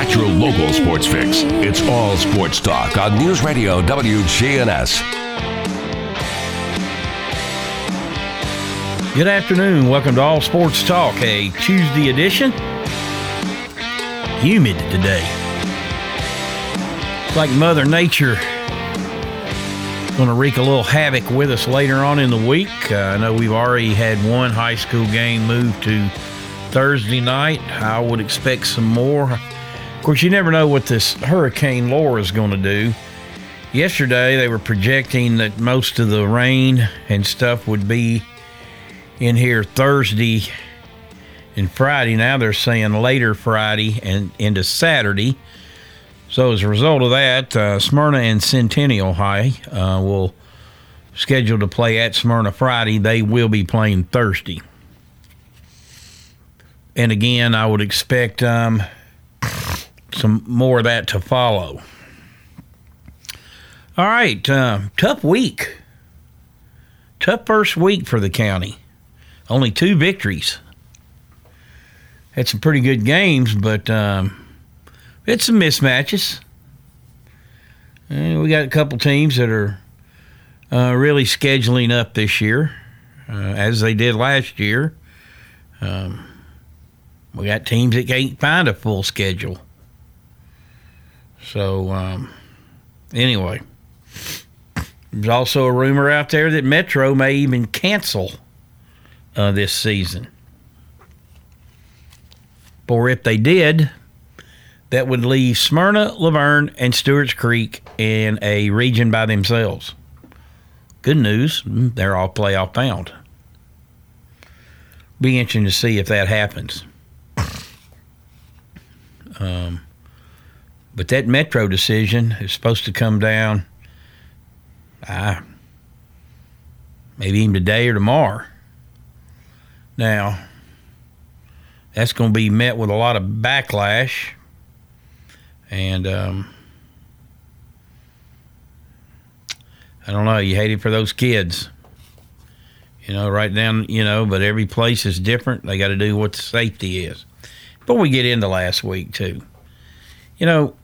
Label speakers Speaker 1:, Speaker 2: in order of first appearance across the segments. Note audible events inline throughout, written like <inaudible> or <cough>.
Speaker 1: Got your local sports fix. It's all sports talk on News Radio WGNS.
Speaker 2: Good afternoon. Welcome to All Sports Talk, a Tuesday edition. Humid today. It's like Mother Nature going to wreak a little havoc with us later on in the week. Uh, I know we've already had one high school game moved to Thursday night. I would expect some more. Of course, you never know what this Hurricane Laura is going to do. Yesterday, they were projecting that most of the rain and stuff would be in here Thursday and Friday. Now they're saying later Friday and into Saturday. So as a result of that, uh, Smyrna and Centennial High uh, will schedule to play at Smyrna Friday. They will be playing Thursday. And again, I would expect um, some more of that to follow. All right, uh, tough week. Tough first week for the county. Only two victories. Had some pretty good games, but um, had some mismatches. And we got a couple teams that are uh, really scheduling up this year, uh, as they did last year. Um, we got teams that can't find a full schedule. So, um, anyway, there's also a rumor out there that Metro may even cancel uh, this season. Or if they did, that would leave Smyrna, La Vergne, and Stewart's Creek in a region by themselves. Good news, they're all playoff bound. Be interesting to see if that happens. Um, but that Metro decision is supposed to come down, ah, maybe even today or tomorrow. Now, that's going to be met with a lot of backlash. And um, I don't know, you hate it for those kids. You know, right down, you know, but every place is different. They got to do what the safety is. But we get into last week, too. You know,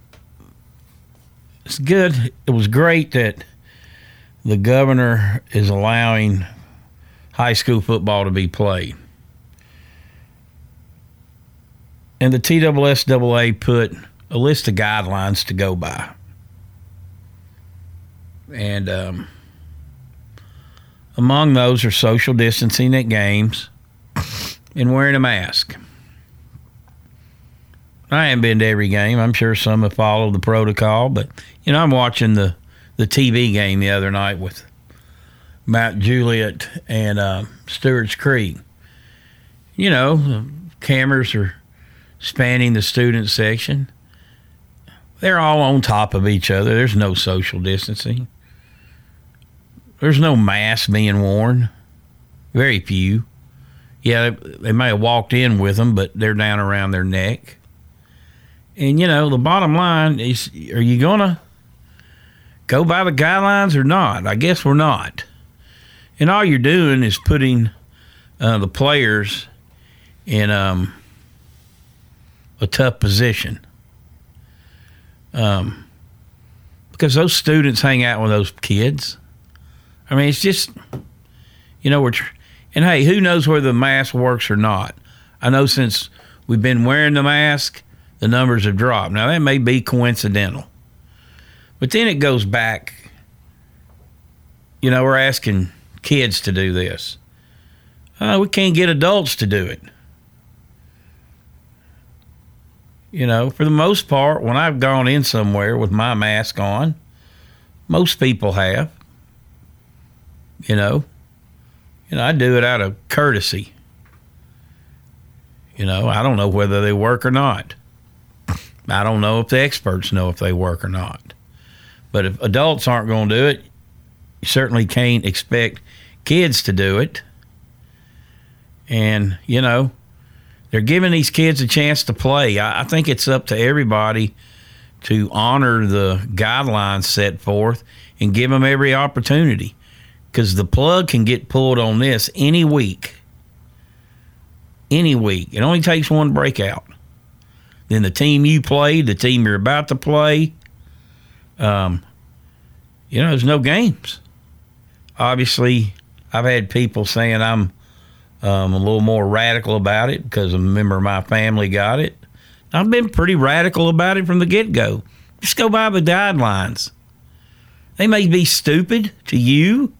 Speaker 2: it's good. It was great that the governor is allowing high school football to be played. And the TSSAA put a list of guidelines to go by. And um, among those are social distancing at games and wearing a mask. I haven't been to every game. I'm sure some have followed the protocol, but you know, I'm watching the the TV game the other night with Mount Juliet and uh, Stewart's Creek. You know, the cameras are spanning the student section. They're all on top of each other. There's no social distancing. There's no mask being worn. Very few. Yeah, they may have walked in with them, but they're down around their neck. And you know, the bottom line is are you to go by the guidelines or not? I guess we're not. And all you're doing is putting uh, the players in um, a tough position. Um, because those students hang out with those kids. I mean, it's just, you know, we're, tr- and hey, who knows whether the mask works or not? I know since we've been wearing the mask, the numbers have dropped. Now, that may be coincidental. But then it goes back. You know, we're asking kids to do this. Uh, we can't get adults to do it. You know, for the most part, when I've gone in somewhere with my mask on, most people have. You know, you know, I do it out of courtesy. You know, I don't know whether they work or not. I don't know if the experts know if they work or not. But if adults aren't going to do it, you certainly can't expect kids to do it. And, you know, they're giving these kids a chance to play. I, I think it's up to everybody to honor the guidelines set forth and give them every opportunity because the plug can get pulled on this any week. Any week. It only takes one breakout. Then the team you played, the team you're about to play, um, you know, there's no games. Obviously, I've had people saying I'm um, a little more radical about it because a member of my family got it. I've been pretty radical about it from the get go. Just go by the guidelines. They may be stupid to you,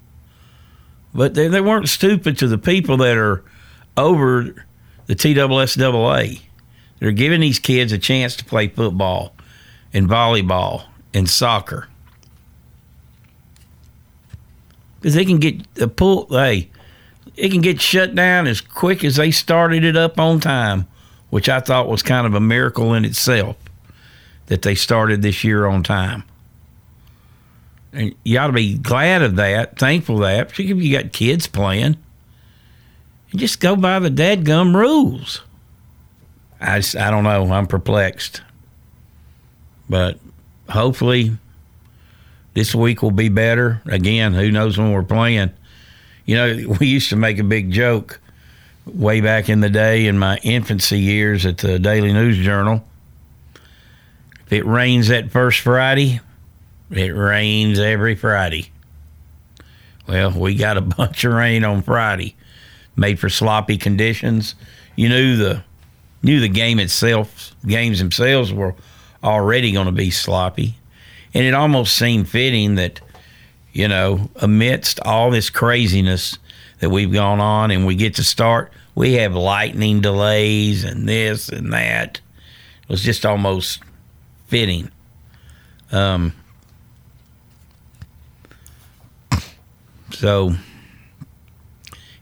Speaker 2: but they, they weren't stupid to the people that are over the TSSAA. They're giving these kids a chance to play football and volleyball and soccer. Because they can get a pull, hey, it can get shut down as quick as they started it up on time, which I thought was kind of a miracle in itself that they started this year on time. And you ought to be glad of that, thankful that, particularly if you got kids playing. And just go by the dadgum rules. I, just, I don't know. I'm perplexed. But hopefully this week will be better. Again, who knows when we're playing. You know, <laughs> we used to make a big joke way back in the day in my infancy years at the Daily News Journal. If it rains that first Friday, it rains every Friday. Well, we got a <laughs> bunch of rain on Friday, made for sloppy conditions. You knew the knew the game itself, games themselves were already going to be sloppy, and it almost seemed fitting that you know, amidst all this craziness that we've gone on and we get to start, we have lightning delays and this and that. It was just almost fitting. Um, so,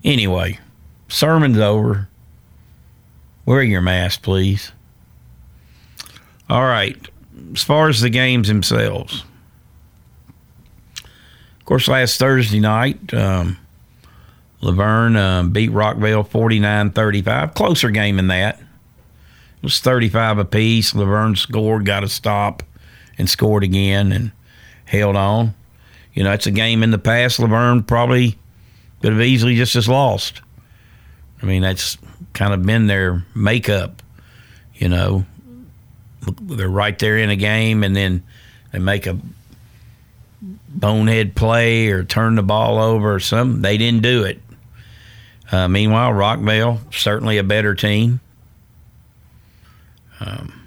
Speaker 2: anyway, sermon's over. Wear your mask, please. All right. As far as the games themselves, of course, last Thursday night, um, La Vergne uh, beat Rockvale 49 35. Closer game than that. It was 35 apiece. La Vergne scored, got a stop, and scored again and held on. You know, it's a game in the past. La Vergne probably could have easily just as lost. I mean, that's kind of been their makeup. You know, they're right there in a game, and then they make a bonehead play or turn the ball over or something. They didn't do it. Uh, meanwhile, Rockvale certainly a better team. Um,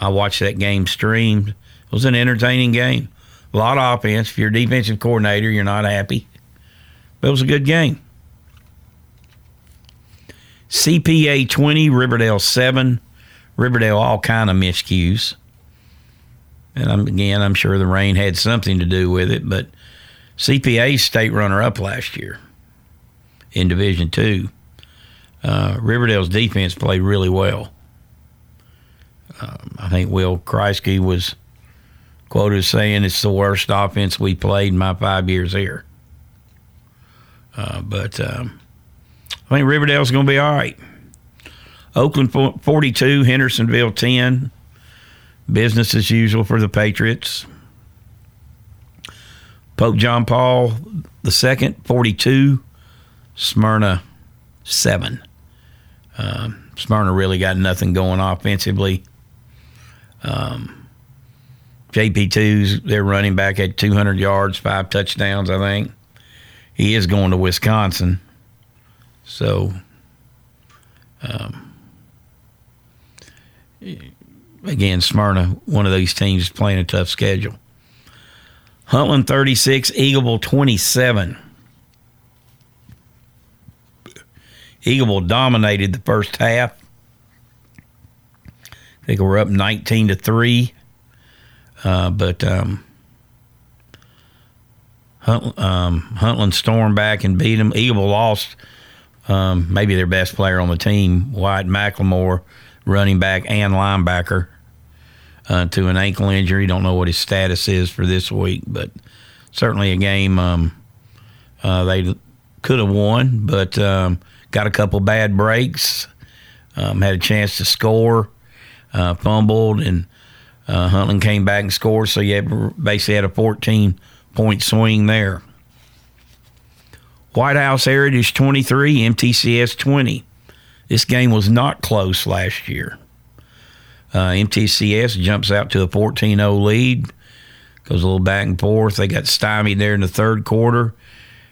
Speaker 2: I watched that game streamed. It was an entertaining game. A lot of offense. If you're a defensive coordinator, you're not happy. But it was a good game. CPA 20, Riverdale 7. Riverdale all kind of miscues. And I'm, again, I'm sure the rain had something to do with it, but CPA state runner up last year in Division Two. Uh, Riverdale's defense played really well. Um, I think Will Kreisky was quoted as saying it's the worst offense we played in my five years here. Uh, but um, I think Riverdale's going to be all right. Oakland 42, Hendersonville 10. Business as usual for the Patriots. Pope John Paul II, 42. Smyrna, 7. Um, Smyrna really got nothing going offensively. Um, JP2's their running back at 200 yards, five touchdowns, I think. He is going to Wisconsin. So, um, again, Smyrna, one of these teams is playing a tough schedule. Huntland 36, Eagleville 27. Eagleville dominated the first half. I think we're up 19 to 3. Uh, but um, Hunt, um, Huntland stormed back and beat them. Eagleville lost um, maybe their best player on the team, White McLemore, running back and linebacker, uh, to an ankle injury. Don't know what his status is for this week, but certainly a game um, uh, they could have won, but um, got a couple bad breaks. Um, had a chance to score, uh, fumbled, and uh, Huntland came back and scored. So you basically had a 14 point swing there. White House Heritage 23, MTCS 20. This game was not close last year. Uh, MTCS jumps out to a 14 0 lead, goes a little back and forth. They got stymied there in the third quarter,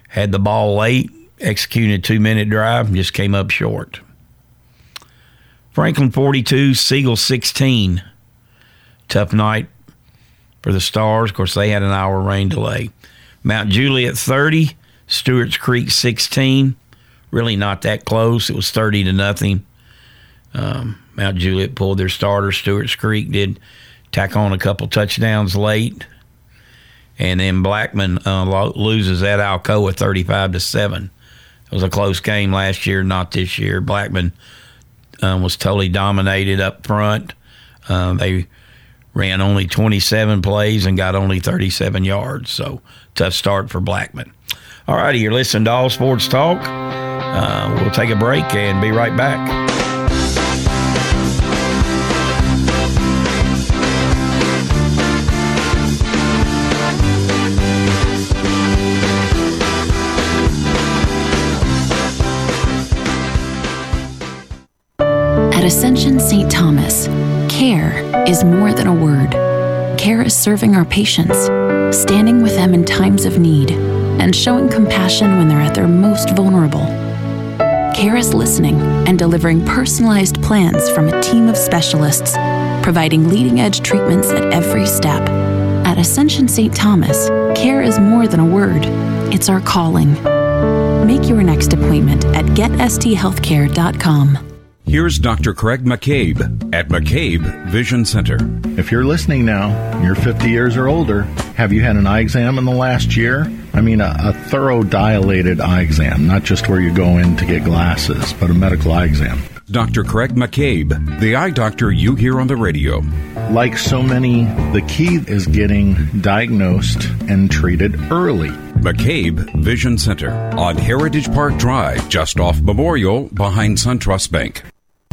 Speaker 2: had the ball late, executed a two minute drive, and just came up short. Franklin 42, Siegel 16. Tough night for the Stars. Of course, they had an hour rain delay. Mount Juliet 30, Stewart's Creek 16. Really not that close. It was 30 to nothing. Um, Mount Juliet pulled their starter. Stewart's Creek did tack on a couple touchdowns late. And then Blackman uh, loses at Alcoa 35 to 7. It was a close game last year, not this year. Blackman um, was totally dominated up front. Um, they ran only 27 plays and got only 37 yards. So tough start for Blackman. All righty, you're listening to All Sports Talk. Uh, we'll take a break and be right back.
Speaker 3: At Ascension St. Thomas, care is more than a word. Care is serving our patients, standing with them in times of need and showing compassion when they're at their most vulnerable. Care is listening and delivering personalized plans from a team of specialists, providing leading edge treatments at every step. At Ascension St. Thomas, care is more than a word, it's our calling. Make your next appointment at getsthealthcare.com.
Speaker 4: Here's Dr. Craig McCabe at McCabe Vision Center.
Speaker 5: If you're listening now, you're 50 years or older, have you had an eye exam in the last year? I mean, a, a, thorough dilated eye exam, not just where you go in to get glasses, but a medical eye exam.
Speaker 4: Dr. Craig McCabe, the eye doctor you hear on the radio.
Speaker 5: Like so many, the key is getting diagnosed and treated early.
Speaker 4: McCabe Vision Center on Heritage Park Drive, just off Memorial, behind SunTrust Bank.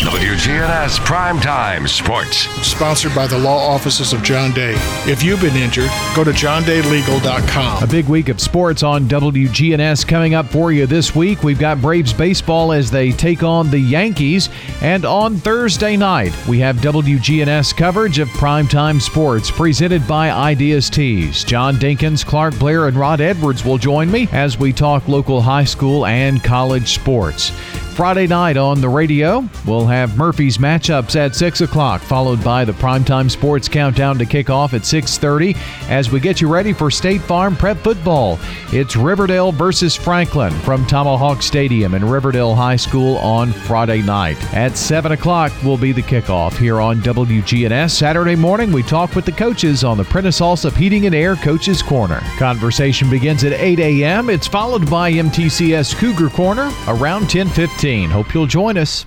Speaker 1: WGNS Primetime Sports.
Speaker 6: Sponsored by the law offices of John Day. If you've been injured, go to johndaylegal.com.
Speaker 7: A big week of sports on WGNS coming up for you this week. We've got Braves baseball as they take on the Yankees. And on Thursday night, we have WGNS coverage of Primetime Sports presented by Ideas Tees. John Dinkins, Clark Blair, and Rod Edwards will join me as we talk local high school and college sports. Friday night on the radio. We'll have Murphy's matchups at 6 o'clock, followed by the primetime sports countdown to kick off at 6.30 as we get you ready for State Farm Prep Football. It's Riverdale versus Franklin from Tomahawk Stadium in Riverdale High School on Friday night. At 7 o'clock will be the kickoff here on WGNS. Saturday morning, we talk with the coaches on the Prentice Allsup Heating and Air Coaches Corner. Conversation begins at 8 a.m. It's followed by MTCS Cougar Corner around 10:15. Hope you'll join us.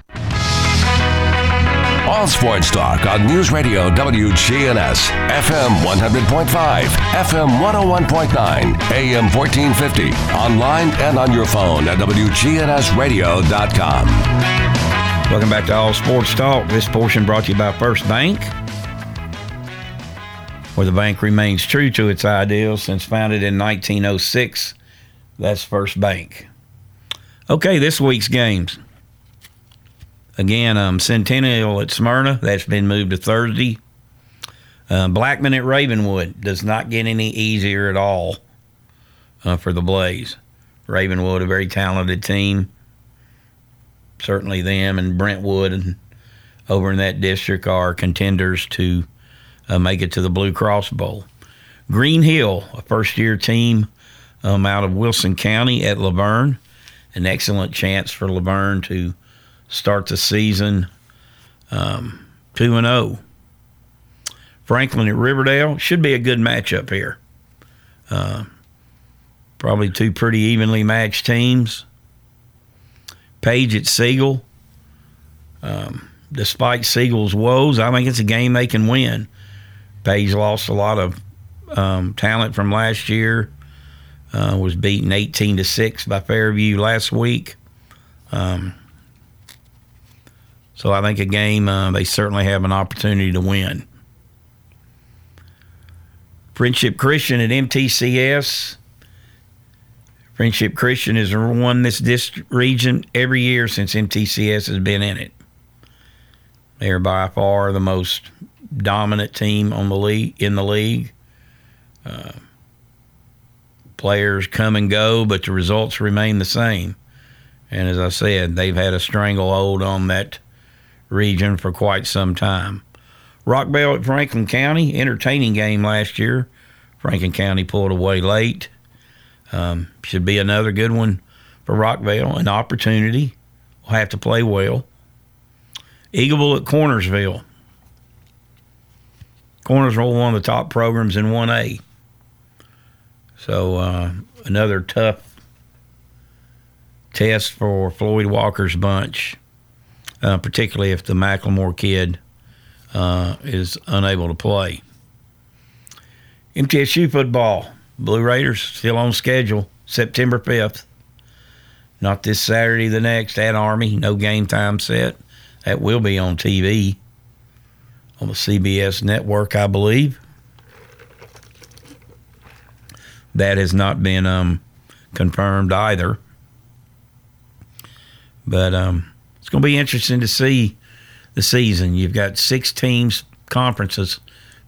Speaker 1: All sports talk on News Radio WGNS, FM 100.5, FM 101.9, AM 1450, online and on your phone at WGNSradio.com.
Speaker 2: Welcome back to All Sports Talk. This portion brought to you by First Bank, where the bank remains true to its ideals since founded in 1906. That's First Bank. Okay, this week's games. Again, um, Centennial at Smyrna. That's been moved to Thursday. Uh, Blackman at Ravenwood does not get any easier at all uh, for the Blaze. Ravenwood, a very talented team. Certainly, them and Brentwood and over in that district are contenders to uh, make it to the Blue Cross Bowl. Green Hill, a first year team um, out of Wilson County at La Vergne. An excellent chance for La Vergne to start the season um, 2 and 0. Franklin at Riverdale should be a good matchup here. Uh, probably two pretty evenly matched teams. Page at Siegel. Um, despite Siegel's woes, I think it's a game they can win. Page lost a lot of um, talent from last year. Uh, was beaten 18 to six by Fairview last week. Um, so I think a game uh, they certainly have an opportunity to win. Friendship Christian at MTCS. Friendship Christian has won this district region every year since MTCS has been in it. They're by far the most dominant team on the league in the league. Uh, players come and go, but the results remain the same. And as I said, they've had a stranglehold on that region for quite some time. Rockvale at Franklin County, entertaining game last year. Franklin County pulled away late. Um, should be another good one for Rockvale, an opportunity. Will have to play well. Eagleville at Cornersville. Cornersville, one of the top programs in 1A. So uh, another tough test for Floyd Walker's bunch, uh, particularly if the McLemore kid uh, is unable to play. MTSU football, Blue Raiders still on schedule, September 5th. Not this Saturday, the next at Army. No game time set. That will be on TV on the CBS network, I believe. That has not been um, confirmed either. But um, it's going to be interesting to see the season. You've got six teams, conferences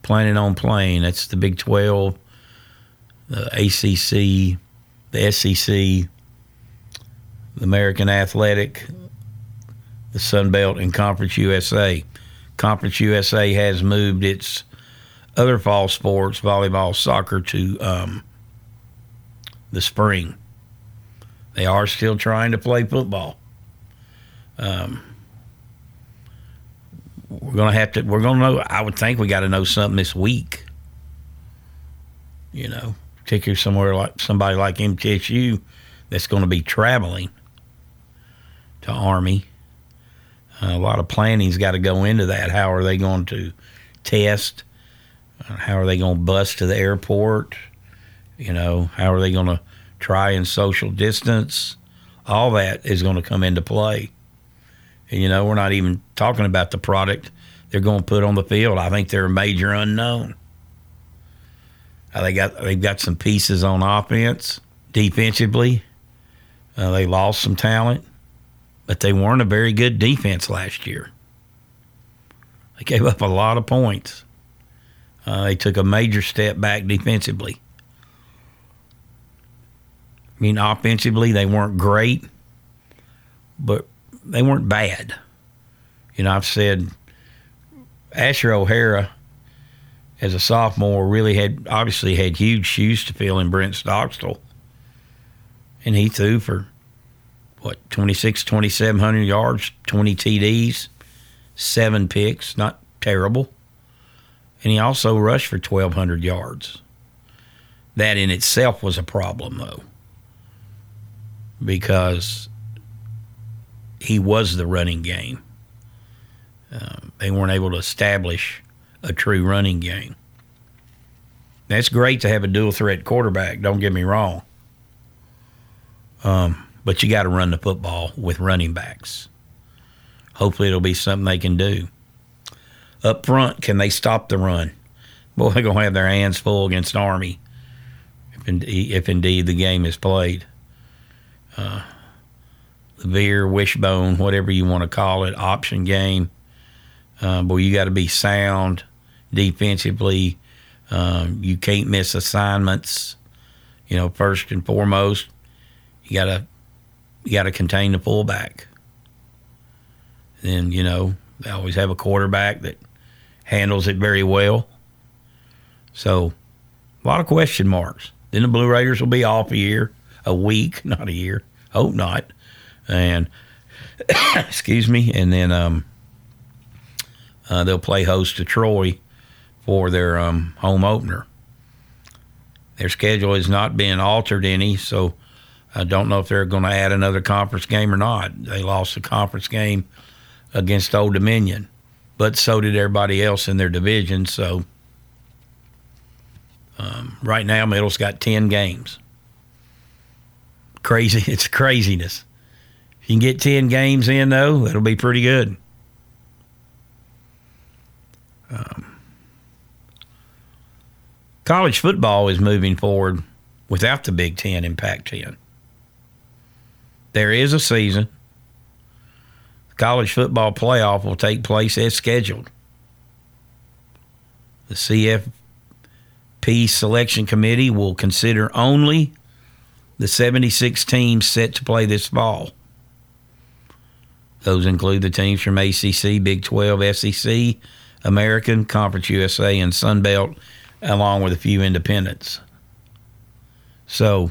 Speaker 2: planning on playing. That's the Big 12, the ACC, the SEC, the American Athletic, the Sun Belt, and Conference USA. Conference USA has moved its other fall sports, volleyball, soccer, to um, the spring. They are still trying to play football. Um, we're gonna have to. We're gonna know. I would think we got to know something this week. You know, particularly somewhere like somebody like MTSU that's going to be traveling to Army. Uh, a lot of planning's got to go into that. How are they going to test? Uh, how are they going to bus to the airport? You know, how are they going to try and social distance? All that is going to come into play. And, you know, we're not even talking about the product they're going to put on the field. I think they're a major unknown. Uh, they got they've got some pieces on offense, defensively. Uh, they lost some talent, but they weren't a very good defense last year. They gave up a lot of points. Uh, they took a major step back defensively. I mean, offensively, they weren't great, but they weren't bad. You know, I've said Asher O'Hara as a sophomore really had obviously had huge shoes to fill in Brent Stockstill. And he threw for what 26 2700 yards, 20 TDs, 7 picks, not terrible. And he also rushed for 1200 yards. That in itself was a problem though. Because he was the running game. Um, they weren't able to establish a true running game. That's great to have a dual threat quarterback, don't get me wrong. Um, but you got to run the football with running backs. Hopefully, it'll be something they can do. Up front, can they stop the run? Boy, <laughs> they're going to have their hands full against Army if if indeed the game is played. Uh, the veer, wishbone, whatever you want to call it, option game. Uh, boy, you got to be sound defensively. Um, you can't miss assignments. You know, first and foremost, you gotta you gotta contain the fullback. Then you know they always have a quarterback that handles it very well. So a lot of question marks. Then the Blue Raiders will be off a year, a week, <laughs> not a year. Hope not. And <coughs> excuse me. And then um, uh, they'll play host to Troy for their um, home opener. Their schedule has not been altered any, so I don't know if they're going to add another conference game or not. They lost a conference game against Old Dominion, but so did everybody else in their division. So um, right now, Middle's got 10 games. Crazy. <laughs> It's craziness. If you can get 10 games in, though, it'll be pretty good. Um, college football is moving forward without the Big Ten and Pac 10. There is a season. The college football playoff will take place as scheduled. The CFP selection committee will consider only the 76 teams set to play this fall. Those include the teams from ACC, Big 12, SEC, American, Conference USA, and Sun Belt, along with a few independents. So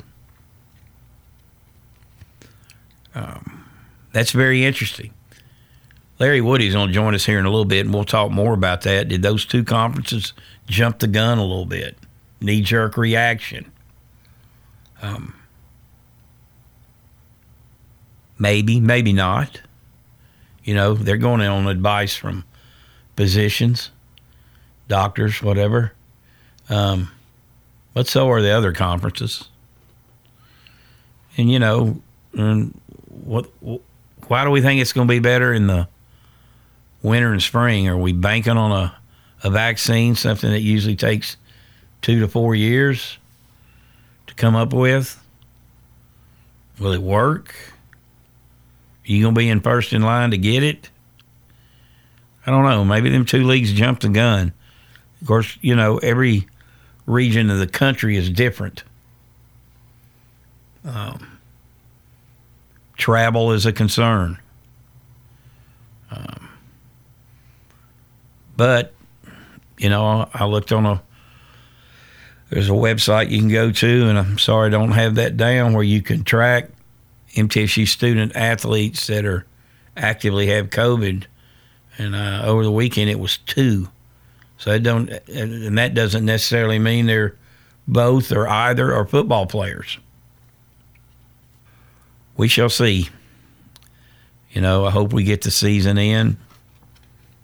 Speaker 2: um, that's very interesting. Larry Woody's going to join us here in a little bit, and we'll talk more about that. Did those two conferences jump the gun a little bit? Knee jerk reaction. Um, maybe, maybe not. You know, they're going on advice from physicians, doctors, whatever. Um, but so are the other conferences. And you know, and what? Why do we think it's going to be better in the winter and spring? Are we banking on a a vaccine, something that usually takes two to four years to come up with? Will it work? You to be in first in line to get it? I don't know. Maybe them two leagues jumped the gun. Of course, you know, every region of the country is different. Um, travel is a concern. Um, but, you know, I looked on a, there's a website you can go to, and I'm sorry I don't have that down, where you can track MTSU student athletes that are actively have COVID. And uh, over the weekend, it was two. So it don't, and that doesn't necessarily mean they're both or either are football players. We shall see. You know, I hope we get the season in.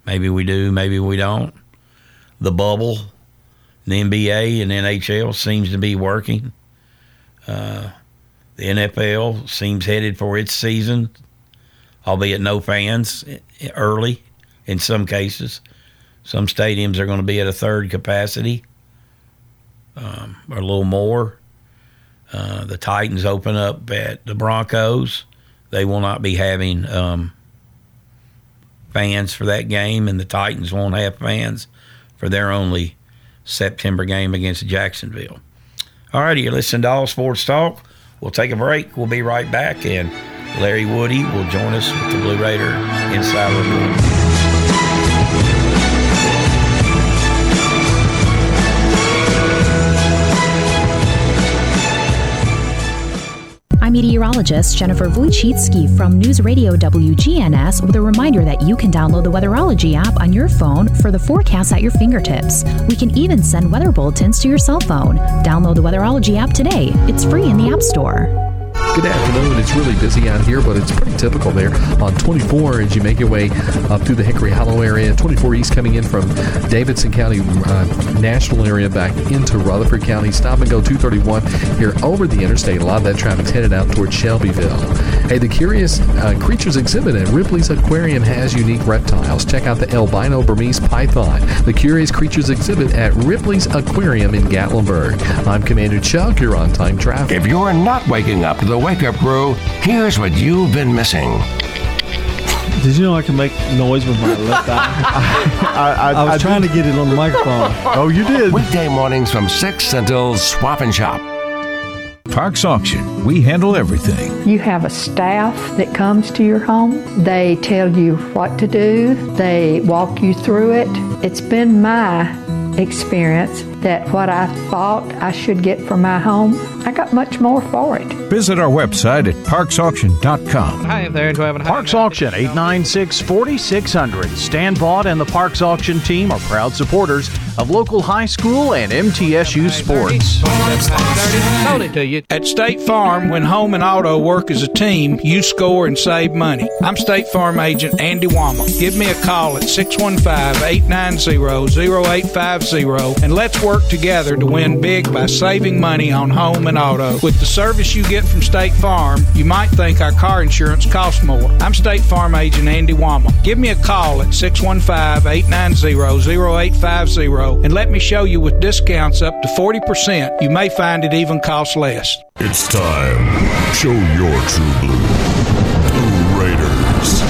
Speaker 2: Maybe we do, maybe we don't. The bubble, the NBA and NHL seems to be working. Uh, the NFL seems headed for its season, albeit no fans early in some cases. Some stadiums are going to be at a third capacity um, or a little more. Uh, the Titans open up at the Broncos. They will not be having um, fans for that game, and the Titans won't have fans for their only September game against Jacksonville. All righty, you're listening to All Sports Talk. We'll take a break. We'll be right back, and Larry Woody will join us with the Blue Raider Insider Report.
Speaker 8: Meteorologist Jennifer Wojcicki from News Radio WGNS with a reminder that you can download the Weatherology app on your phone for the forecast at your fingertips. We can even send weather bulletins to your cell phone. Download the Weatherology app today. It's free in the App Store.
Speaker 9: Good afternoon. It's really busy out here, but it's pretty typical there on 24 as you make your way up through the Hickory Hollow area. 24 East coming in from Davidson County, uh, Nashville area back into Rutherford County. Stop and go 231 here over the interstate. A lot of that traffic's headed out towards Shelbyville. Hey, the Curious uh, Creatures exhibit at Ripley's Aquarium has unique reptiles. Check out the albino Burmese python. The Curious Creatures exhibit at Ripley's Aquarium in Gatlinburg. I'm Commander Chuck. You're on time traffic.
Speaker 1: If you're not waking up to the wake up crew, here's what you've been missing.
Speaker 10: Did you know I can make noise with my left eye? <laughs> I, I, was
Speaker 1: I
Speaker 10: trying to get it on the microphone.
Speaker 1: Oh, you did? Weekday mornings from 6 until Swap and Shop.
Speaker 11: Parks Auction. We handle everything.
Speaker 12: You have a staff that comes to your home. They tell you what to do, they walk you through it. It's been my experience that what I thought I should get for my home, I got much more for it.
Speaker 11: Visit our website at parksauction.com.
Speaker 7: Hi there, do I have a Parks Auction 896 4600. Stan Vaught and the Parks Auction team are proud supporters of local high school and MTSU sports.
Speaker 13: At State Farm, when home and auto work as a team, you score and save money. I'm State Farm agent Andy Womack. Give me a call at 615-890-0850 and let's work together to win big by saving money on home and auto. With the service you get from State Farm, you might think our car insurance costs more. I'm State Farm agent Andy Womack. Give me a call at 615-890-0850 and let me show you with discounts up to 40%. You may find it even costs less.
Speaker 14: It's time. Show your true blue. Blue Raiders.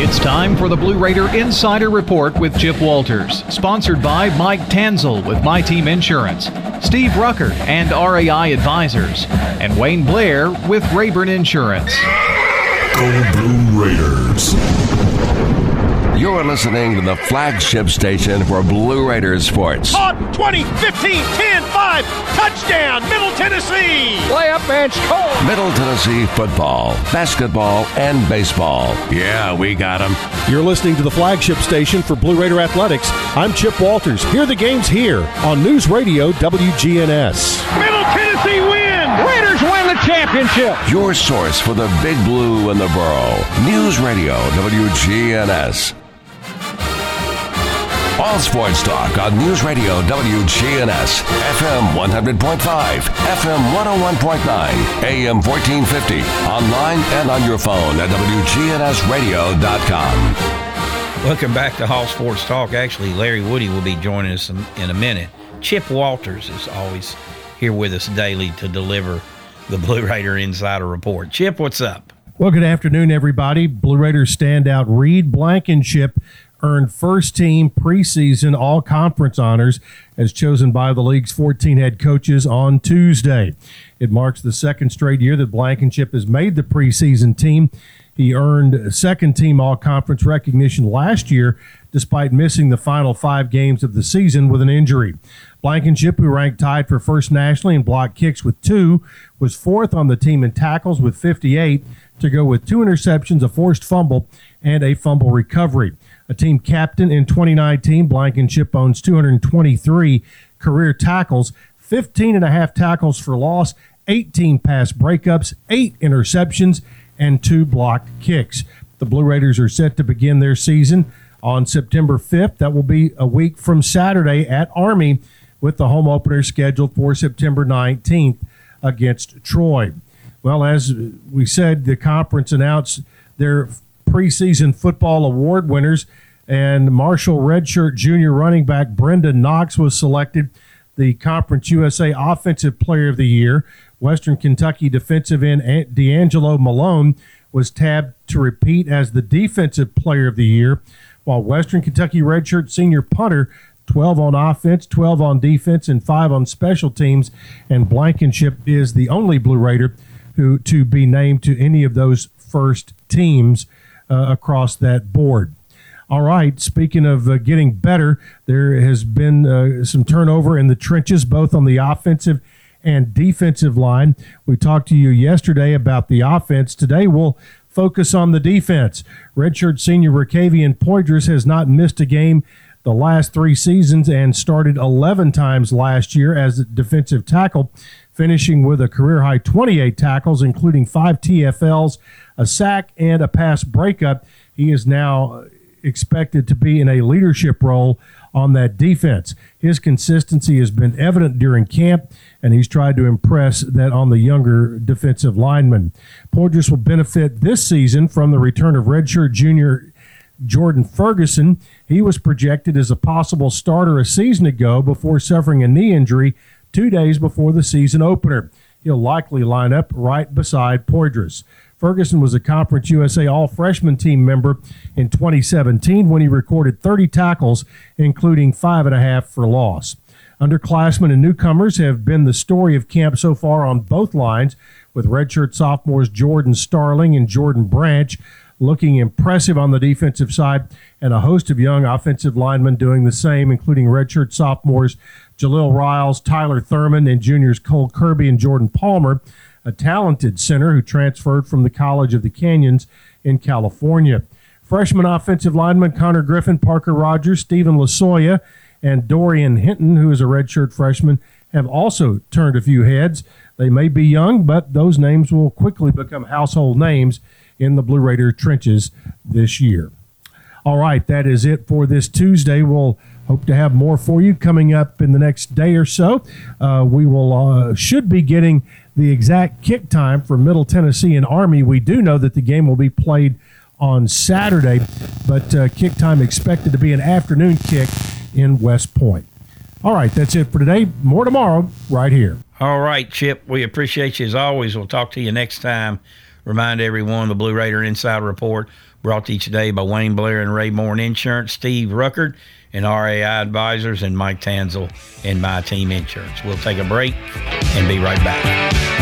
Speaker 7: It's time for the Blue Raider Insider Report with Chip Walters, sponsored by Mike Tanzel with My Team Insurance, Steve Rucker and RAI Advisors, and Wayne Blair with Rayburn Insurance.
Speaker 14: Go Blue Raiders.
Speaker 1: You're listening to the flagship station for Blue Raiders sports.
Speaker 15: On 20, 15, 10, 5, touchdown, Middle Tennessee.
Speaker 16: Play up and score.
Speaker 1: Middle Tennessee football, basketball, and baseball. Yeah, we got them.
Speaker 17: You're listening to the flagship station for Blue Raider Athletics. I'm Chip Walters. Hear the games here on News Radio WGNS.
Speaker 15: Middle Tennessee win.
Speaker 16: Raiders win the championship.
Speaker 1: Your source for the Big Blue and the Borough. News Radio WGNS. All sports talk on News Radio WGNS, FM 100.5, FM 101.9, AM 1450, online and on your phone at WGNSradio.com.
Speaker 2: Welcome back to Hall Sports Talk. Actually, Larry Woody will be joining us in, in a minute. Chip Walters is always here with us daily to deliver the <laughs> Blue Raider Insider Report. Chip, what's up?
Speaker 18: Well, good afternoon, everybody. Blue Raiders standout Reed Blankenship earned first team preseason all conference honors as chosen by the league's 14 head coaches on Tuesday. It marks the second straight year that Blankenship has made the preseason team. He earned second team all conference recognition last year despite missing the final five games of the season with an injury. Blankenship, who ranked tied for first nationally in block kicks with two, was fourth on the team in tackles with 58 to go with two interceptions, a forced fumble, and a fumble recovery. A team captain in 2019, Blankenship owns 223 career tackles, 15 and a half tackles for loss, 18 pass breakups, eight interceptions, and two blocked kicks. The Blue Raiders are set to begin their season on September 5th. That will be a week from Saturday at Army, with the home opener scheduled for September 19th against Troy. Well, as we said, the conference announced their preseason football award winners, and Marshall Redshirt Junior running back Brenden Knox was selected the Conference USA Offensive Player of the Year. Western Kentucky defensive end DeAngelo Malone was tabbed to repeat as the Defensive Player of the Year, while Western Kentucky redshirt senior punter 12 on offense, 12 on defense, and 5 on special teams. And Blankenship is the only Blue Raider who to be named to any of those first teams across that board. All right. Speaking of uh, getting better, there has been uh, some turnover in the trenches, both on the offensive and defensive line. We talked to you yesterday about the offense. Today we'll focus on the defense. Redshirt senior Rickavian Poydras has not missed a game the last three seasons and started 11 times last year as a defensive tackle, finishing with a career high 28 tackles, including five TFLs, a sack, and a pass breakup. He is now expected to be in a leadership role on that defense. His consistency has been evident during camp, and he's tried to impress that on the younger defensive lineman. Poydras will benefit this season from the return of redshirt junior Jordan Ferguson. He was projected as a possible starter a season ago before suffering a knee injury two days before the season opener. He'll likely line up right beside Poydras. Ferguson was a Conference USA All Freshman team member in 2017 when he recorded 30 tackles, including five and a half for loss. Underclassmen and newcomers have been the story of camp so far on both lines, with redshirt sophomores Jordan Starling and Jordan Branch looking impressive on the defensive side, and a host of young offensive linemen doing the same, including redshirt sophomores Jalil Riles, Tyler Thurman, and juniors Cole Kirby and Jordan Palmer a talented center who transferred from the College of the Canyons in California. Freshman offensive lineman Connor Griffin, Parker Rogers, Stephen Lasoya, and Dorian Hinton, who is a redshirt freshman, have also turned a few heads. They may be young, but those names will quickly become household names in the Blue Raider trenches this year. All right, that is it for this Tuesday. We'll hope to have more for you coming up in the next day or so. Uh, we will uh, should be getting the exact kick time for Middle Tennessee and Army. We do know that the game will be played on Saturday, but uh, kick time expected to be an afternoon kick in West Point. All right, that's it for today. More tomorrow, right here.
Speaker 2: All right, Chip. We appreciate you as always. We'll talk to you next time. Remind everyone the Blue Raider Insider Report brought to you today by Wayne Blair and Ray Moore Insurance, Steve Ruckert and RAI Advisors, and Mike Tanzel and My Team Insurance. We'll take a break and be right back.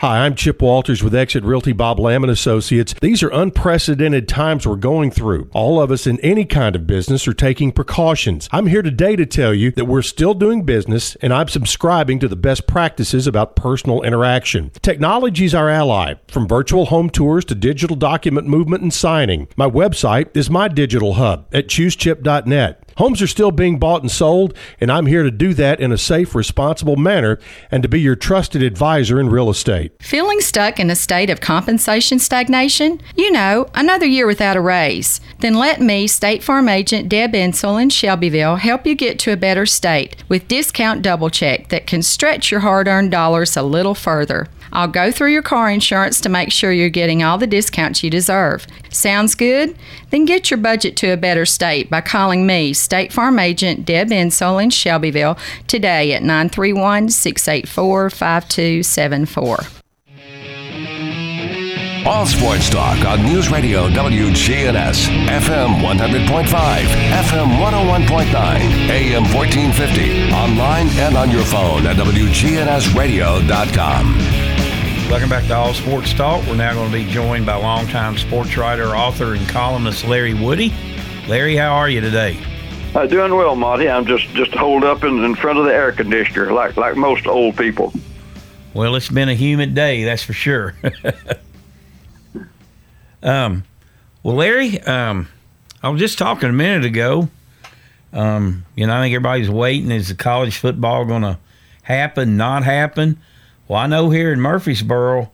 Speaker 17: Hi, I'm Chip Walters with Exit Realty Bob Lamb and Associates. These are unprecedented times we're going through. All of us in any kind of business are taking precautions. I'm here today to tell you that we're still doing business and I'm subscribing to the best practices about personal interaction. Technology is our ally, from virtual home tours to digital document movement and signing. My website is my digital hub at choosechip.net. Homes are still being bought and sold, and I'm here to do that in a safe, responsible manner and to be your trusted advisor in real estate.
Speaker 19: Feeling stuck in a state of compensation stagnation? You know, another year without a raise. Then let me, State Farm agent Deb Insel in Shelbyville, help you get to a better state with discount double check that can stretch your hard earned dollars a little further. I'll go through your car insurance to make sure you're getting all the discounts you deserve. Sounds good? Then get your budget to a better state by calling me, State Farm Agent Deb Insel in Shelbyville, today at 931 684 5274.
Speaker 1: All sports talk on News Radio WGNS, FM 100.5, FM 101.9, AM 1450, online and on your phone at WGNSradio.com.
Speaker 2: Welcome back to All Sports Talk. We're now going to be joined by longtime sports writer, author, and columnist Larry Woody. Larry, how are you today?
Speaker 20: Uh, doing well, Monty. I'm just just holed up in, in front of the air conditioner, like like most old people.
Speaker 2: Well, it's been a humid day, that's for sure. <laughs> um, well, Larry, um, I was just talking a minute ago. Um, you know, I think everybody's waiting. Is the college football going to happen? Not happen? Well, I know here in Murfreesboro,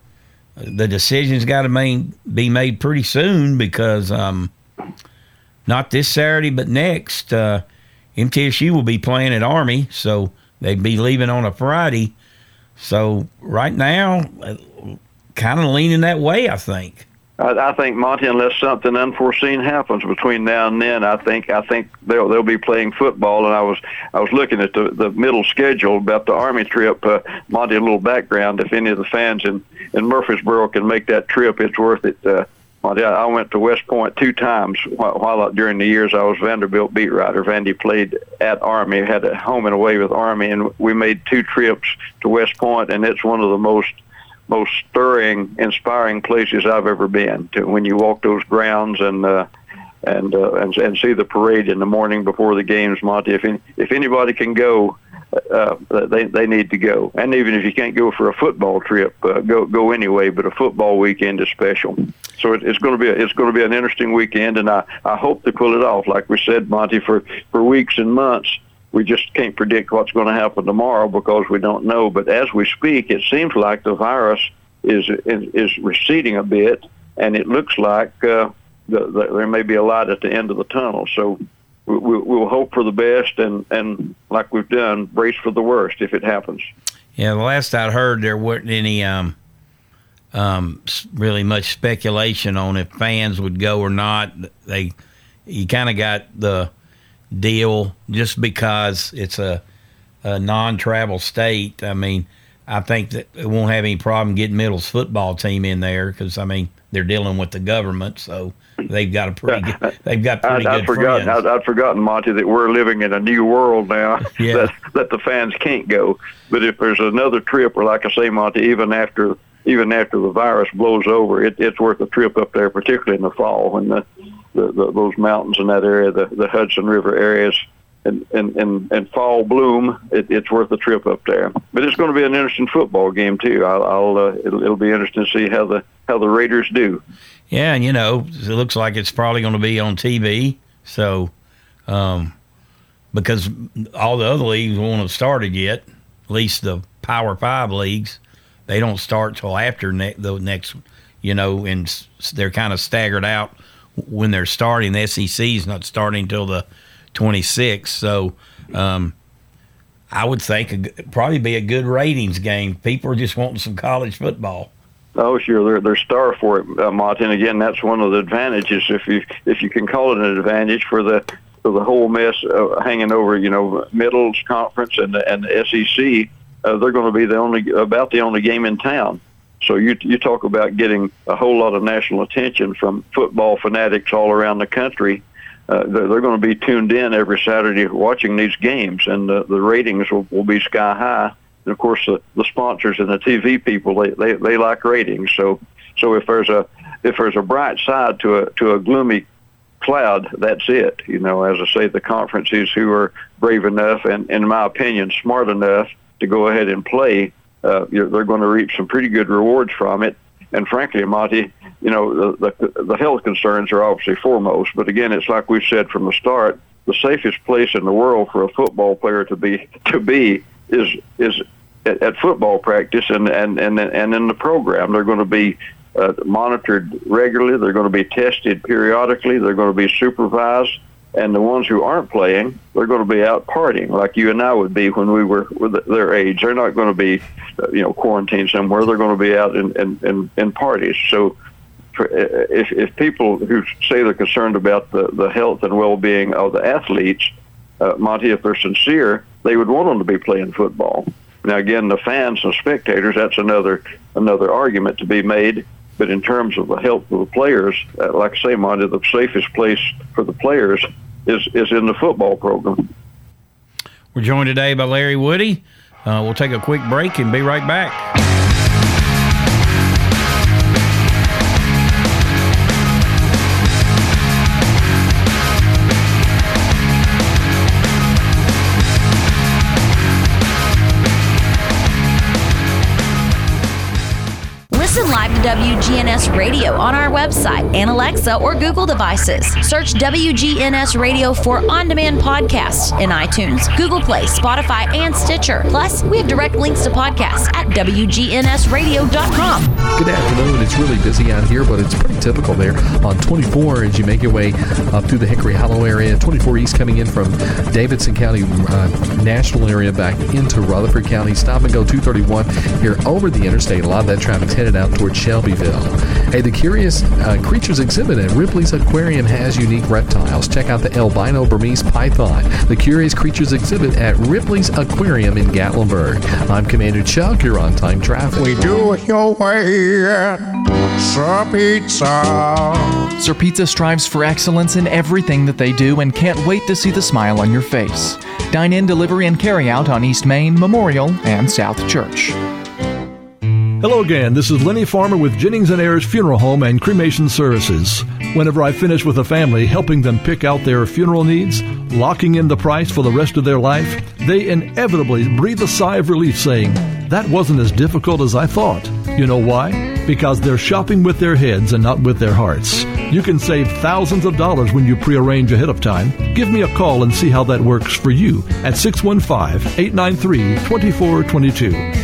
Speaker 2: the decision's got to be made pretty soon because um, not this Saturday, but next, uh, MTSU will be playing at Army, so they'd be leaving on a Friday. So right now, uh, kind of leaning that way, I think.
Speaker 20: I, I think Monty, unless something unforeseen happens between now and then, I think I think they'll they'll be playing football. And I was I was looking at the the middle schedule about the Army trip. Uh, Monty, a little background. If any of the fans in in Murfreesboro can make that trip, it's worth it. Uh, Well, yeah, I went to West Point two times while, while during the years I was Vanderbilt beat writer. Vandy played at Army, had a home and away with Army, and we made two trips to West Point, and it's one of the most most stirring, inspiring places I've ever been. To when you walk those grounds and uh, and uh, and and see the parade in the morning before the games, Monty. If any, if anybody can go, uh, they they need to go. And even if you can't go for a football trip, uh, go go anyway. But a football weekend is special. So it, it's going to be a, it's going to be an interesting weekend, and I I hope to pull it off. Like we said, Monty, for for weeks and months. We just can't predict what's going to happen tomorrow because we don't know. But as we speak, it seems like the virus is is, receding a bit, and it looks like uh, the, the, there may be a light at the end of the tunnel. So we, we, we'll hope for the best, and and like we've done, brace for the worst if it happens.
Speaker 2: Yeah, the last I'd heard, there wasn't any um, um, really much speculation on if fans would go or not. They, you kind of got the deal just because it's a, a non-travel state. I mean, I think that it won't have any problem getting Middle's football team in there because I mean they're dealing with the government, so they've got a pretty good, they've got pretty
Speaker 20: I'd,
Speaker 2: good
Speaker 20: I'd forgotten,
Speaker 2: friends.
Speaker 20: I'd, I'd forgotten, Monty, that we're living in a new world now <laughs>
Speaker 2: Yeah.
Speaker 20: that that the fans can't go. But if there's another trip, or like I say, Monty, even after even after the virus blows over, it, it's worth a trip up there, particularly in the fall when the, the, the those mountains in that area, the, the Hudson River areas, and and and, and fall bloom, it, it's worth a trip up there. But it's going to be an interesting football game too. I'll, I'll uh, it'll, it'll be interesting to see how the how the Raiders do.
Speaker 2: Yeah, and you know, it looks like it's probably going to be on TV. So, um, because all the other leagues won't have started yet, at least the Power Five leagues, they don't start till after ne- the next, you know, and they're kind of staggered out when they're starting. The SEC is not starting until the 26th. So, um, I would think probably be a good ratings game. People are just wanting some college football.
Speaker 20: Oh, sure, they're they're star for it, uh. And again, that's one of the advantages if you if you can call it an advantage for the for the whole mess uh, hanging over, you know, Middle's conference and the, and the SEC. Uh, they're going to be the only about the only game in town. So you you talk about getting a whole lot of national attention from football fanatics all around the country. Uh, they're, they're going to be tuned in every Saturday watching these games, and the, the ratings will, will be sky high. And of course, the, the sponsors and the TV people they, they, they like ratings. So so if there's a if there's a bright side to a to a gloomy cloud, that's it. You know, as I say, the conferences who are brave enough and, in my opinion, smart enough to go ahead and play, uh, you're, they're going to reap some pretty good rewards from it. And frankly, Monty, you know, the, the the health concerns are obviously foremost. But again, it's like we said from the start: the safest place in the world for a football player to be <laughs> to be is is at, at football practice and and and and in the program. They're going to be uh, monitored regularly. They're going to be tested periodically. They're going to be supervised. And the ones who aren't playing, they're going to be out partying like you and I would be when we were their age. They're not going to be, uh, you know, quarantined somewhere. They're going to be out in, in, in, in parties. So if, if people who say they're concerned about the, the health and well-being of the athletes, uh, Monty, if they're sincere, they would want them to be playing football. Now, again, the fans and spectators, that's another another argument to be made. But in terms of the health of the players, uh, like I say, Monty, the safest place for the players is, is in the football program.
Speaker 2: We're joined today by Larry Woody. Uh, we'll take a quick break and be right back.
Speaker 21: Radio on our website and Alexa or Google devices. Search WGNS Radio for on demand podcasts in iTunes, Google Play, Spotify, and Stitcher. Plus, we have direct links to podcasts at WGNSradio.com.
Speaker 9: Good afternoon. It's really busy out here, but it's pretty typical there on 24 as you make your way up through the Hickory Hollow area. 24 East coming in from Davidson County, uh, Nashville area back into Rutherford County. Stop and go 231 here over the interstate. A lot of that traffic's headed out towards Shelbyville. Hey, the Curious uh, Creatures exhibit at Ripley's Aquarium has unique reptiles. Check out the albino Burmese python. The Curious Creatures exhibit at Ripley's Aquarium in Gatlinburg. I'm Commander Chuck. You're on time traffic.
Speaker 22: We do it your way at Sir Pizza.
Speaker 23: Sir Pizza strives for excellence in everything that they do and can't wait to see the smile on your face. Dine in, delivery, and carry out on East Main, Memorial, and South Church.
Speaker 24: Hello again. This is Lenny Farmer with Jennings and Ayers Funeral Home and Cremation Services. Whenever I finish with a family, helping them pick out their funeral needs, locking in the price for the rest of their life, they inevitably breathe a sigh of relief saying, That wasn't as difficult as I thought. You know why? Because they're shopping with their heads and not with their hearts. You can save thousands of dollars when you prearrange ahead of time. Give me a call and see how that works for you at 615 893 2422.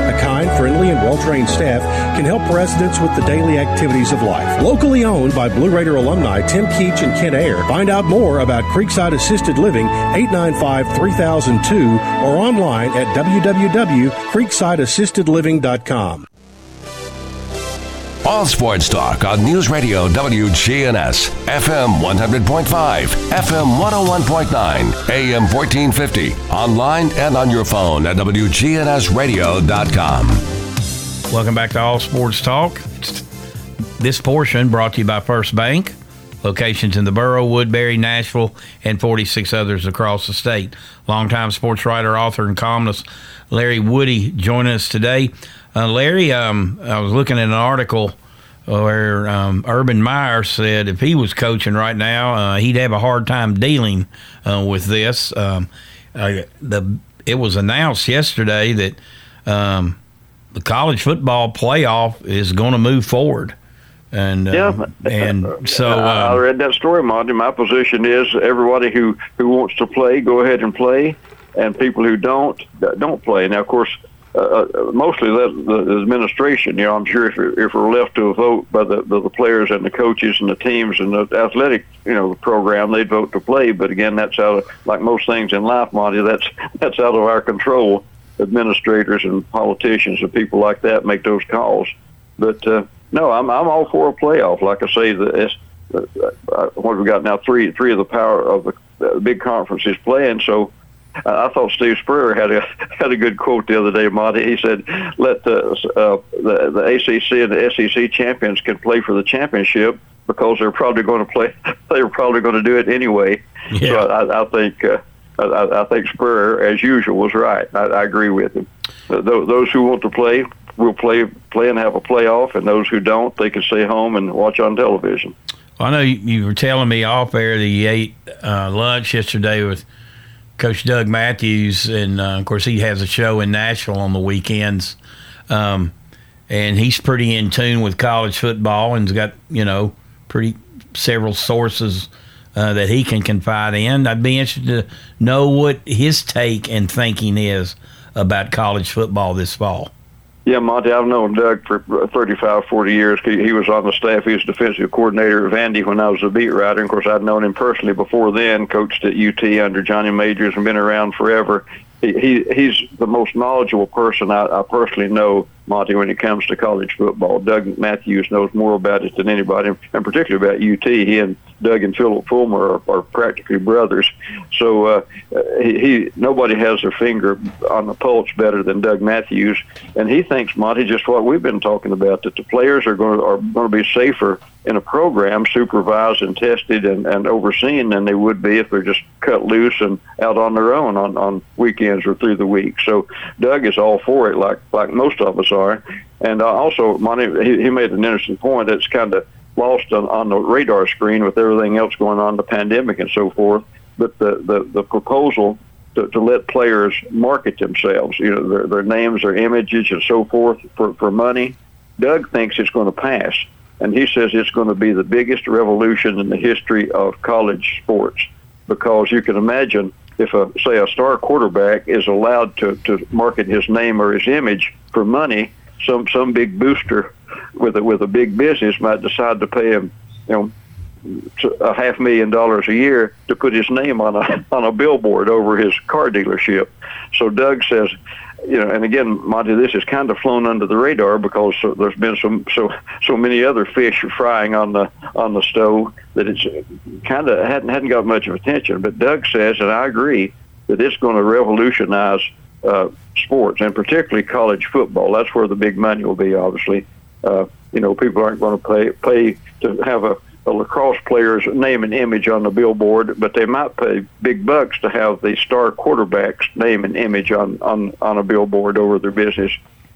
Speaker 25: Friendly, and well trained staff can help residents with the daily activities of life. Locally owned by Blue Raider alumni Tim Keach and Kent Ayer. Find out more about Creekside Assisted Living 895 3002 or online at www.creeksideassistedliving.com.
Speaker 1: All sports talk on News Radio WGNS, FM 100.5, FM 101.9, AM 1450, online and on your phone at WGNSradio.com.
Speaker 2: Welcome back to All Sports Talk. This portion brought to you by First Bank. Locations in the borough, Woodbury, Nashville, and 46 others across the state. Longtime sports writer, author, and columnist Larry Woody joining us today. Uh, Larry, um, I was looking at an article where um, Urban Meyer said if he was coaching right now, uh, he'd have a hard time dealing uh, with this. Um, uh, the it was announced yesterday that um, the college football playoff is going to move forward. And uh,
Speaker 20: yeah,
Speaker 2: and so
Speaker 20: I, I
Speaker 2: um,
Speaker 20: read that story, Monty. My position is everybody who who wants to play, go ahead and play, and people who don't don't play. Now, of course, uh, mostly that the administration. You know, I'm sure if if we're left to a vote by the, the the players and the coaches and the teams and the athletic you know program, they'd vote to play. But again, that's out of like most things in life, Monty. That's that's out of our control. Administrators and politicians and people like that make those calls. But uh, no, I'm I'm all for a playoff. Like I say, the uh, uh, what we got now three three of the power of the uh, big conferences playing. So uh, I thought Steve Spurrier had a <laughs> had a good quote the other day, Monty. He said, "Let the uh, the, the ACC and the SEC champions can play for the championship because they're probably going to play. <laughs> They're probably going to do it anyway."
Speaker 2: Yeah.
Speaker 20: So I, I think. Uh, I, I think Spurrier, as usual, was right. I, I agree with him. Uh, th- those who want to play will play, play and have a playoff, and those who don't, they can stay home and watch on television.
Speaker 2: Well, I know you, you were telling me off air that you ate uh, lunch yesterday with Coach Doug Matthews, and uh, of course he has a show in Nashville on the weekends, um, and he's pretty in tune with college football and's got you know pretty several sources uh, that he can confide in. I'd be interested to know what his take and thinking is about college football this fall.
Speaker 20: Yeah, Monty, I've known Doug for 35, 40 years. He, was on the staff. He was defensive coordinator of Vandy when I was a beat writer. And of course, I'd known him personally before then, coached at UT under Johnny Majors and been around forever. He, he He's the most knowledgeable person I, I personally know, Monty, when it comes to college football. Doug Matthews knows more about it than anybody, and particularly about UT. He and Doug and Philip Fulmer are, are practically brothers. So uh, he, he nobody has their finger on the pulse better than Doug Matthews, and he thinks Monty just what we've been talking about that the players are going to, are going to be safer in a program supervised and tested and, and overseen than they would be if they're just cut loose and out on their own on, on weekends or through the week. So Doug is all for it, like like most of us are. And uh, also, Monty, he, he made an interesting point that's kind of lost on, on the radar screen with everything else going on, the pandemic and so forth. But the, the, the proposal to, to let players market themselves, you know, their, their names, their images, and so forth for, for money, Doug thinks it's going to pass. And he says it's going to be the biggest revolution in the history of college sports because you can imagine if a say a star quarterback is allowed to, to market his name or his image for money, some some big booster with a, with a big business might decide to pay him, you know, a half million dollars a year to put his name on a <laughs> on a billboard over his car dealership. So Doug says, you know, and again, Monty, this has kind of flown under the radar because there's been some so so many other fish frying on the on the stove that it's kind of hadn't hadn't got much of attention. But Doug says, and I agree, that it's going to revolutionize uh, sports and particularly college football. That's where the big money will be. Obviously, uh, you know, people aren't going to pay pay to have a a lacrosse player's name and image on the billboard, but they might pay big bucks to have the star quarterback's name and image on, on, on a billboard over their business.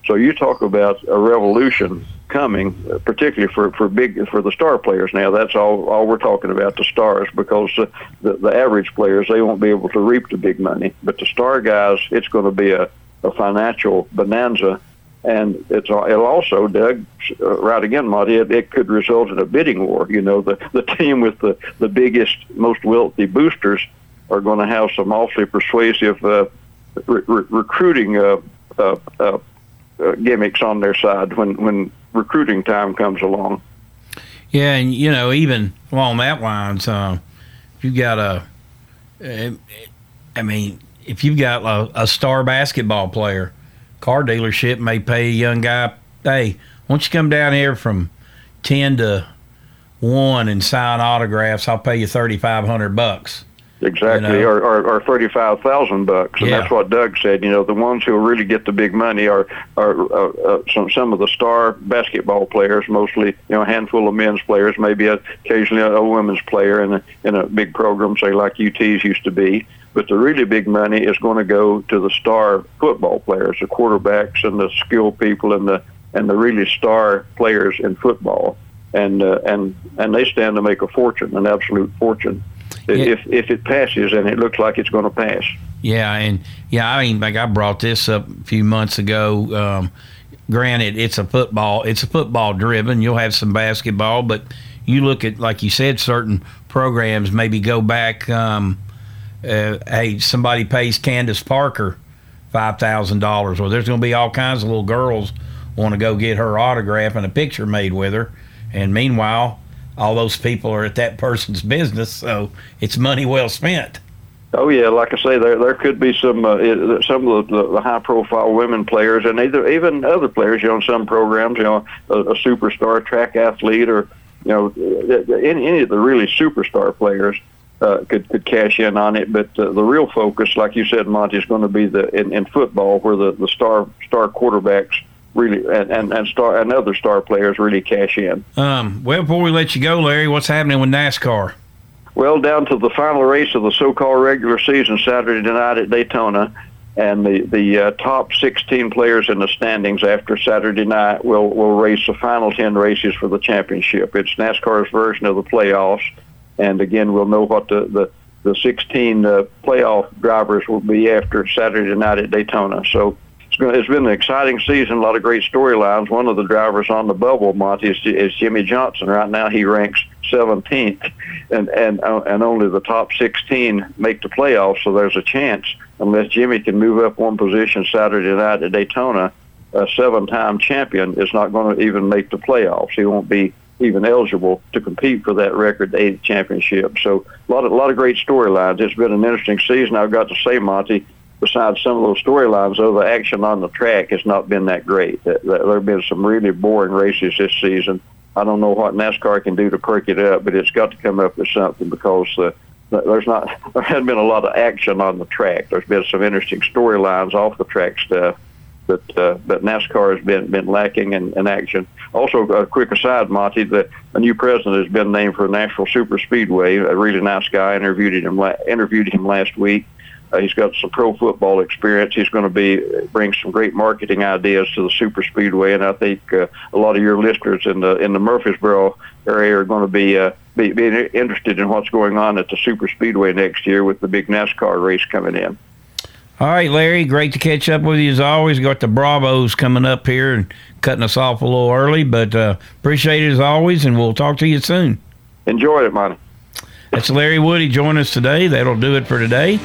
Speaker 20: So you talk about a revolution coming, particularly for, for big for the star players. Now that's all all we're talking about the stars because the, the, the average players they won't be able to reap the big money, but the star guys it's going to be a, a financial bonanza and it's it'll also, Doug, uh, right again, Monty, it, it could result in a bidding war. You know, the the team with the the biggest, most wealthy boosters are going to have some awfully persuasive uh, re- re- recruiting uh, uh, uh, gimmicks on their side when when recruiting time comes along.
Speaker 2: Yeah, and you know, even along that lines, uh, if you've got a, I mean, if you've got a, a star basketball player car dealership may pay a young guy, hey, why don't you come down here from 10 to 1 and sign autographs? I'll pay you 3500 bucks.
Speaker 20: Exactly, you know? or, or, or thirty-five thousand bucks, and yeah. that's what Doug said. You know, the ones who really get the big money are are uh, uh, some some of the star basketball players, mostly you know a handful of men's players, maybe occasionally a, a women's player in a in a big program, say like UT's used to be. But the really big money is going to go to the star football players, the quarterbacks, and the skilled people, and the and the really star players in football, and uh, and and they stand to make a fortune, an absolute fortune, yeah. if if it passes, and it looks like it's going to pass.
Speaker 2: Yeah, and yeah, I mean, like I brought this up a few months ago. Um, granted, it's a football, it's a football driven. You'll have some basketball, but you look at like you said, certain programs maybe go back. Um, uh, hey, somebody pays Candace Parker five thousand dollars, or there's going to be all kinds of little girls want to go get her autograph and a picture made with her, and meanwhile, all those people are at that person's business, so it's money well spent.
Speaker 20: Oh yeah, like I say, there there could be some uh, some of the, the high profile women players, and either even other players. You know, in some programs, you know, a, a superstar track athlete, or you know, any, any of the really superstar players uh, could could cash in on it. But uh, the real focus, like you said, Monty, is going to be the in, in football, where the, the star star quarterbacks really and, and, and star and other star players really cash in.
Speaker 2: Um, well, before we let you go, Larry, what's happening with NASCAR?
Speaker 20: Well, down to the final race of the so-called regular season Saturday night at Daytona, and the the uh, top 16 players in the standings after Saturday night will will race the final 10 races for the championship. It's NASCAR's version of the playoffs and again, we'll know what the the, the 16 uh, playoff drivers will be after Saturday night at Daytona. So it's, going, it's been an exciting season, a lot of great storylines. One of the drivers on the bubble, Monty, is, is Jimmie Johnson. Right now, he ranks 17th, and and uh, and only the top 16 make the playoffs. So there's a chance, unless Jimmie can move up one position Saturday night at Daytona, a seven-time champion is not going to even make the playoffs. He won't be even eligible to compete for that record eighth championship. So a lot of a lot of great storylines. It's been an interesting season. I've got to say, Monty. Besides some of those storylines, though, the action on the track has not been that great. There have been some really boring races this season. I don't know what NASCAR can do to perk it up, but it's got to come up with something because uh, there's not <laughs> there hasn't been a lot of action on the track. There's been some interesting storylines off the track stuff, but uh, but NASCAR has been been lacking in, in action. Also, a quick aside, Monty, the a new president has been named for Nashville Super Speedway. A really nice guy. Interviewed him interviewed him last week. Uh, he's got some pro football experience. He's going to be bring some great marketing ideas to the super speedway, and I think uh, a lot of your listeners in the in the Murfreesboro area are going to be, uh, be be interested in what's going on at the super speedway next year with the big NASCAR race coming in.
Speaker 2: All right, Larry, great to catch up with you as always. Got the Bravos coming up here and cutting us off a little early, but uh, appreciate it as always, and we'll talk to you soon.
Speaker 20: Enjoy it, Monty.
Speaker 2: That's Larry Woody joining us today. That'll do it for today.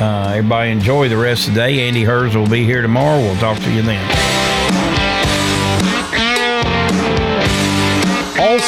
Speaker 2: Uh, everybody enjoy the rest of the day. Andy Hers will be here tomorrow. We'll talk to you then.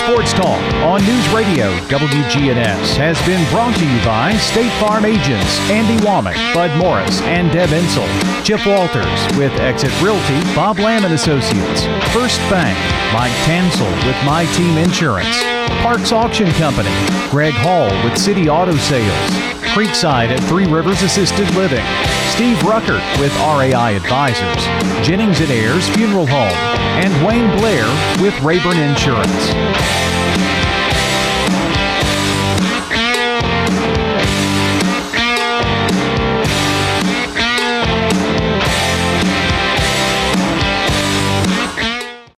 Speaker 7: Sports Talk on News Radio WGNS has been brought to you by State Farm agents Andy Womack, Bud Morris, and Deb Insel. Chip Walters with Exit Realty, Bob Lamb and Associates. First Bank, Mike Tansel with My Team Insurance. Parks Auction Company, Greg Hall with City Auto Sales. Creekside at Three Rivers Assisted Living. Steve Ruckert with RAI Advisors. Jennings and Ayers Funeral Home. And Wayne Blair with Rayburn Insurance.